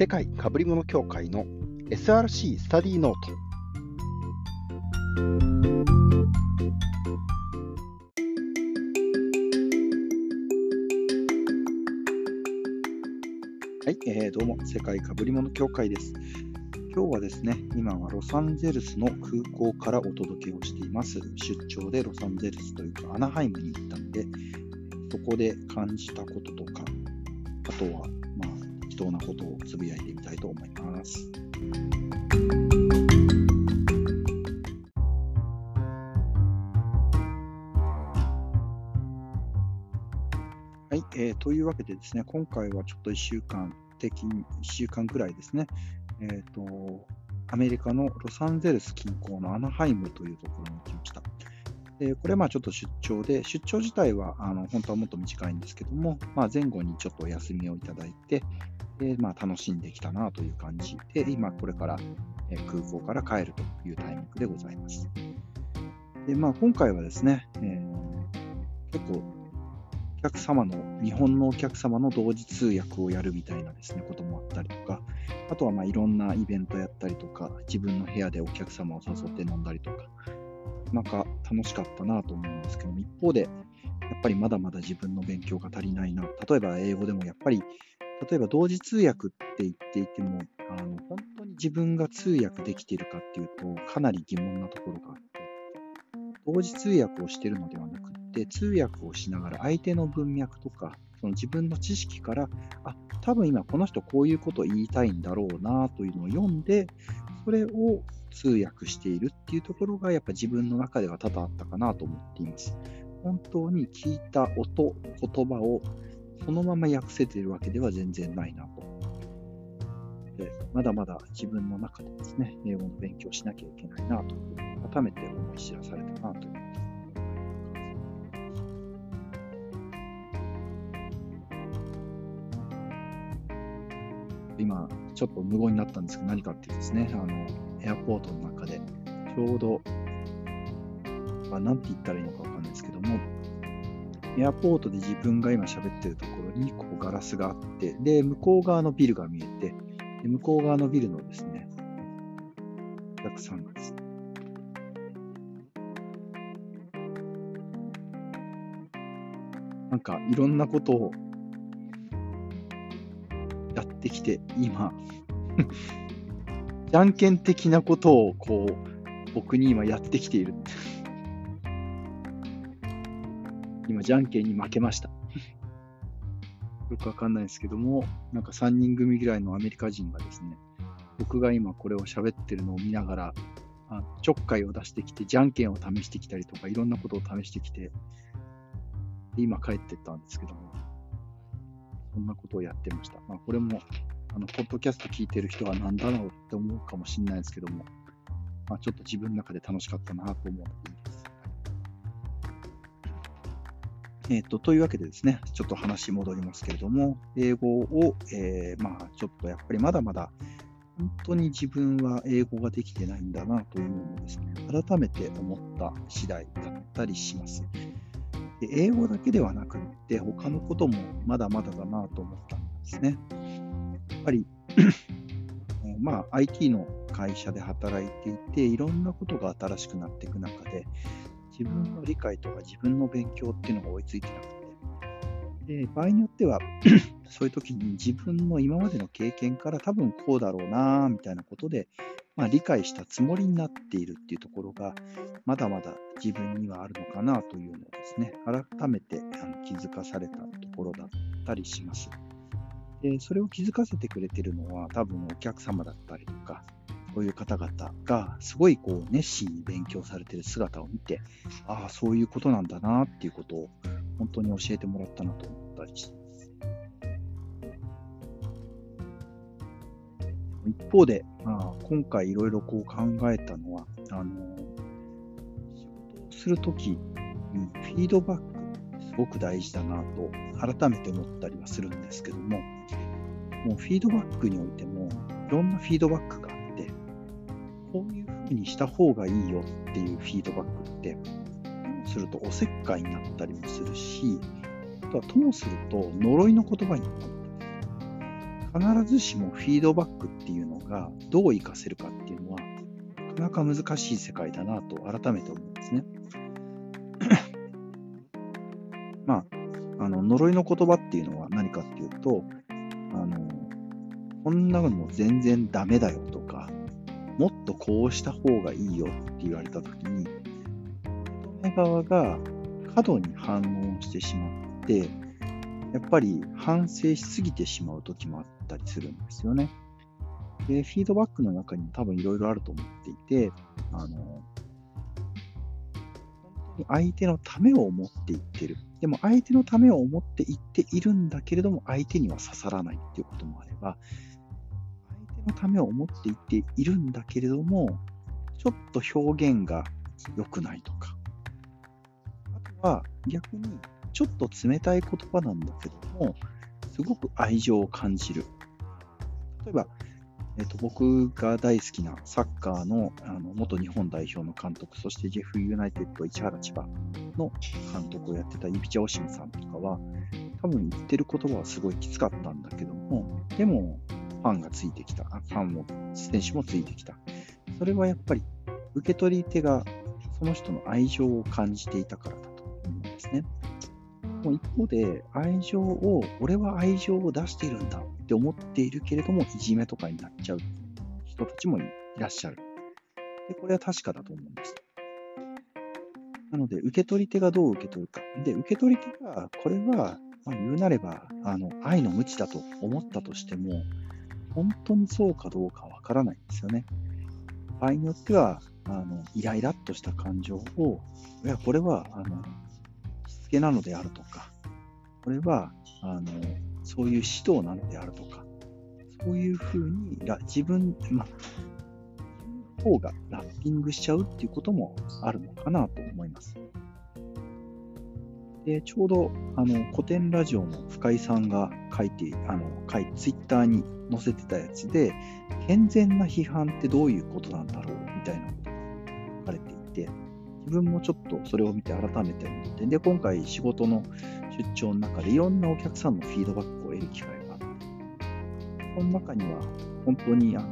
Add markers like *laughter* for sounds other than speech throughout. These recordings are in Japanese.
世界かぶり物協会の SRC スタディノート。はい、えー、どうも世界かぶり物協会です。今日はですね今はロサンゼルスの空港からお届けをしています。出張でロサンゼルスというかアナハイムに行ったんでそこで感じたこととかあとは当なことをつぶやいてみたいと思います。はい、えー、というわけでですね、今回はちょっと1週間的に、1週間くらいですね、えっ、ー、と、アメリカのロサンゼルス近郊のアナハイムというところに来ました。でこれまあちょっと出張で、出張自体はあの本当はもっと短いんですけども、まあ、前後にちょっとお休みをいただいて、でまあ、楽しんできたなという感じで、今これから、え空港から帰るというタイミングでございます。でまあ、今回はですね、えー、結構お客様の、日本のお客様の同時通訳をやるみたいなですね、こともあったりとか、あとはまあいろんなイベントやったりとか、自分の部屋でお客様を誘って飲んだりとか、なんか楽しかったなと思うんですけども、一方で、やっぱりまだまだ自分の勉強が足りないな。例えば英語でもやっぱり、例えば同時通訳って言っていても、あの本当に自分が通訳できているかっていうと、かなり疑問なところがあって、同時通訳をしているのではなくって、通訳をしながら相手の文脈とか、その自分の知識から、あ、多分今この人こういうことを言いたいんだろうなというのを読んで、それを通訳しているっていうところがやっぱ自分の中では多々あったかなと思っています。本当に聞いた音、言葉をそのまま訳せているわけでは全然ないなと。でまだまだ自分の中でですね、英語の勉強しなきゃいけないなと、改めて思い知らされたなと思います。今、ちょっと無言になったんですけど、何かっていうとですね、あの、エアポートの中で、ちょうど、まあ、なんて言ったらいいのかわかんないですけども、エアポートで自分が今喋ってるところに、こうガラスがあって、で、向こう側のビルが見えて、で向こう側のビルのですね、お客さんがですね、なんかいろんなことをやってきて、今、*laughs* じゃんけん的なことをこう僕に今やってきている。今、じゃんけんに負けました。*laughs* よくわかんないですけども、なんか3人組ぐらいのアメリカ人がですね、僕が今これを喋ってるのを見ながら、あちょっかいを出してきて、じゃんけんを試してきたりとか、いろんなことを試してきて、今帰ってったんですけども、そんなことをやってました。まあ、これも、あの、ポッドキャスト聞いてる人は何だろうって思うかもしれないですけども、まあ、ちょっと自分の中で楽しかったなと思ってえっ、と、というわけでですね、ちょっと話戻りますけれども、英語を、えー、まあ、ちょっとやっぱりまだまだ、本当に自分は英語ができてないんだなというのをですね、改めて思った次第だったりします。で英語だけではなくって、他のこともまだまだだなと思ったんですね。やっぱり *coughs* まあ、IT の会社で働いていて、いろんなことが新しくなっていく中で、自分の理解とか自分の勉強っていうのが追いついてなくて、で場合によっては *clears throat* そういう時に自分の今までの経験から多分こうだろうなみたいなことで、まあ、理解したつもりになっているっていうところが、まだまだ自分にはあるのかなというのをですね、改めてあの気づかされたところだったりします。でそれを気づかせてくれてるのは多分お客様だったりとか、そういう方々がすごいこう熱心に勉強されてる姿を見て、ああ、そういうことなんだなっていうことを本当に教えてもらったなと思ったりします。一方で、まあ、今回いろいろこう考えたのは、あの、仕事をするときにフィードバックすごく大事だなと改めて思ったりはするんですけども、もうフィードバックにおいてもいろんなフィードバックが、こういうふうにした方がいいよっていうフィードバックって、ともするとおせっかいになったりもするし、あとはともすると呪いの言葉になったり必ずしもフィードバックっていうのがどう活かせるかっていうのは、なかなか難しい世界だなと改めて思うんですね。*coughs* まあ、あの呪いの言葉っていうのは何かっていうと、あのこんなのも全然ダメだよとか、もっとこうした方がいいよって言われたときに、受側が過度に反応してしまって、やっぱり反省しすぎてしまう時もあったりするんですよね。で、フィードバックの中にも多分いろいろあると思っていて、あの、相手のためを思って言ってる。でも相手のためを思って言っているんだけれども、相手には刺さらないっていうこともあれば、のためを思って言っているんだけれども、ちょっと表現が良くないとか、あとは逆にちょっと冷たい言葉なんだけども、すごく愛情を感じる。例えば、えっと、僕が大好きなサッカーのあの元日本代表の監督、そしてジェフユナイテッド市原千葉の監督をやってたイビチャ・オシムさんとかは、多分言ってる言葉はすごいきつかったんだけども、でもファンがついてきた、ファンも、選手もついてきた。それはやっぱり受け取り手がその人の愛情を感じていたからだと思うんですね。もう一方で、愛情を、俺は愛情を出しているんだって思っているけれども、いじめとかになっちゃう人たちもいらっしゃる。で、これは確かだと思うんです。なので、受け取り手がどう受け取るか。で、受け取り手が、これは、まあ、言うなれば、あの、愛の無知だと思ったとしても、本当にそうかどうかわからないんですよね。場合によっては、あの、イライラっとした感情を、いや、これは、あのしつ、けなのであるとか、これは、あの、そういう指導なのであるとか、そういうふうに自分、ま、方がラッピングしちゃうっていうこともあるのかなと思います。で、ちょうど、あの、古典ラジオの深井さんが書いて、あの、書い、ツイッターに載せてたやつで、健全な批判ってどういうことなんだろうみたいなことが書かれていて、自分もちょっとそれを見て改めて思って、で、今回仕事の出張の中でいろんなお客さんのフィードバックを得る機会があって、この中には本当にあの、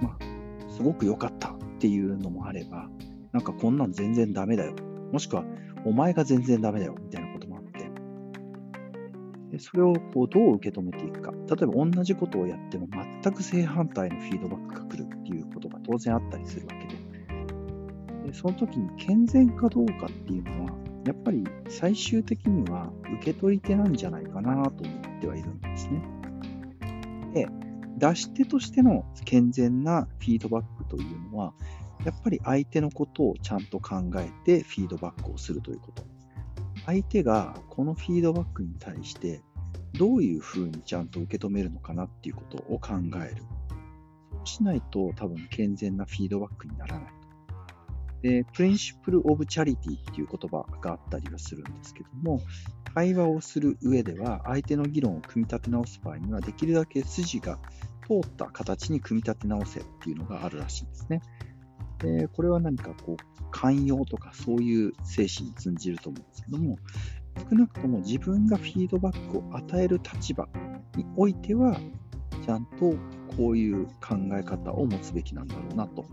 まあ、すごく良かったっていうのもあれば、なんかこんなん全然ダメだよ。もしくは、お前が全然ダメだよみたいなこともあって、でそれをこうどう受け止めていくか。例えば同じことをやっても全く正反対のフィードバックが来るっていうことが当然あったりするわけで、でその時に健全かどうかっていうのは、やっぱり最終的には受け取り手なんじゃないかなと思ってはいるんですね。で、出し手としての健全なフィードバックというのは、やっぱり相手のことをちゃんと考えてフィードバックをするということ。相手がこのフィードバックに対してどういうふうにちゃんと受け止めるのかなっていうことを考える。そうしないと多分健全なフィードバックにならない。で、プリンシプル・オブ・チャリティっていう言葉があったりはするんですけども、対話をする上では、相手の議論を組み立て直す場合には、できるだけ筋が通った形に組み立て直せっていうのがあるらしいんですね。でこれは何かこう、寛容とかそういう精神に通じると思うんですけども、少なくとも自分がフィードバックを与える立場においては、ちゃんとこういう考え方を持つべきなんだろうなと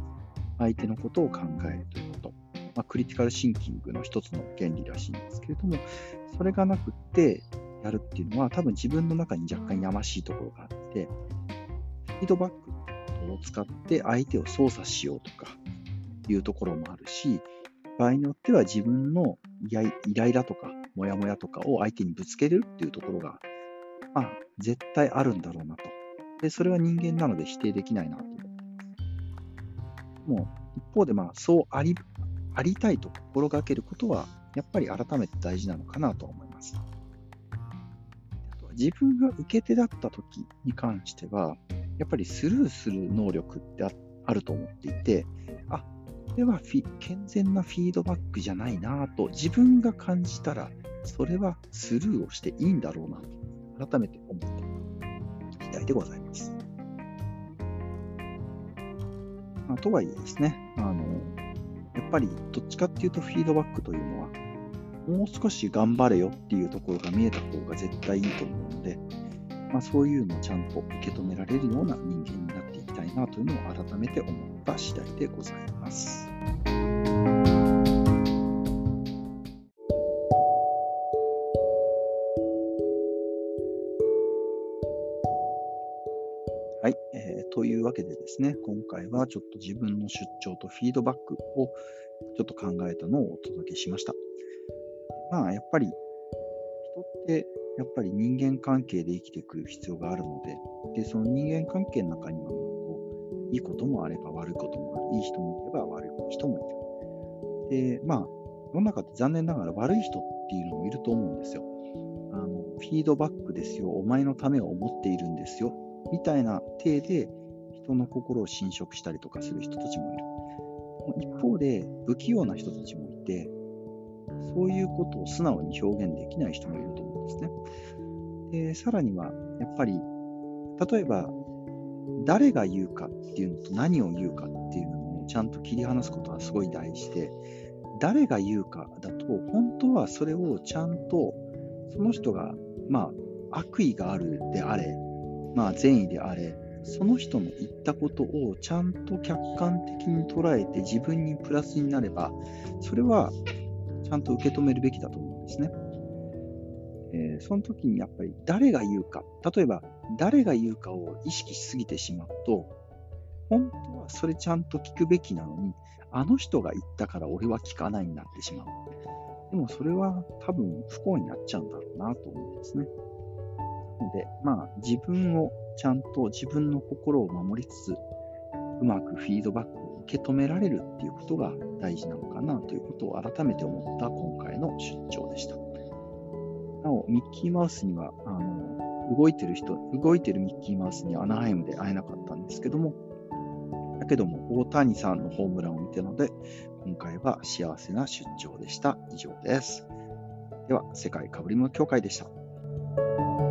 相手のことを考えるということ。まあ、クリティカルシンキングの一つの原理らしいんですけれども、それがなくってやるっていうのは、多分自分の中に若干やましいところがあって、フィードバックを使って相手を操作しようとかいうところもあるし、場合によっては自分のイライラとか、モヤモヤとかを相手にぶつけるっていうところが、まあ、絶対あるんだろうなと。で、それは人間なので否定できないなともう一方で、まあ、そうありありたいと心がけることは、やっぱり改めて大事なのかなと思います。あとは自分が受け手だった時に関しては、やっぱりスルーする能力ってあると思っていて、あ、れは健全なフィードバックじゃないなと自分が感じたら、それはスルーをしていいんだろうなと、改めて思った次第でございます。まあ、とはいえですね、あの、やっぱりどっちかっていうとフィードバックというのは、もう少し頑張れよっていうところが見えた方が絶対いいと思うので、まあ、そういうのをちゃんと受け止められるような人間にたいなというのを改めて思った次第でございます。はい、えー、というわけでですね、今回はちょっと自分の出張とフィードバックをちょっと考えたのをお届けしました。まあ、やっぱり人ってやっぱり人間関係で生きてくる必要があるので、でその人間関係の中にはいいこともあれば悪いこともある、いい人もいれば悪い人もいる。で、まあ、世の中って残念ながら悪い人っていうのもいると思うんですよ。あのフィードバックですよ、お前のためを思っているんですよみたいな体で人の心を侵食したりとかする人たちもいる。一方で不器用な人たちもいて、そういうことを素直に表現できない人もいると思うんですね。でさらには、やっぱり、例えば、誰が言うかっていうのと何を言うかっていうのをちゃんと切り離すことはすごい大事で、誰が言うかだと、本当はそれをちゃんと、その人が、まあ、悪意があるであれ、まあ、善意であれ、その人の言ったことをちゃんと客観的に捉えて自分にプラスになれば、それはちゃんと受け止めるべきだと思うんですね。えー、その時にやっぱり誰が言うか、例えば誰が言うかを意識しすぎてしまうと、本当はそれちゃんと聞くべきなのに、あの人が言ったから俺は聞かないになってしまう。でもそれは多分不幸になっちゃうんだろうなと思うんですね。ので、まあ、自分をちゃんと自分の心を守りつつ、うまくフィードバックを受け止められるっていうことが大事なのかなということを改めて思った今回の出張でした。ミッキーマウスには、あの、動いてる人、動いてるミッキーマウスにアナハイムで会えなかったんですけども、だけども、大谷さんのホームランを見たので、今回は幸せな出張でした。以上です。では、世界かぶり物協会でした。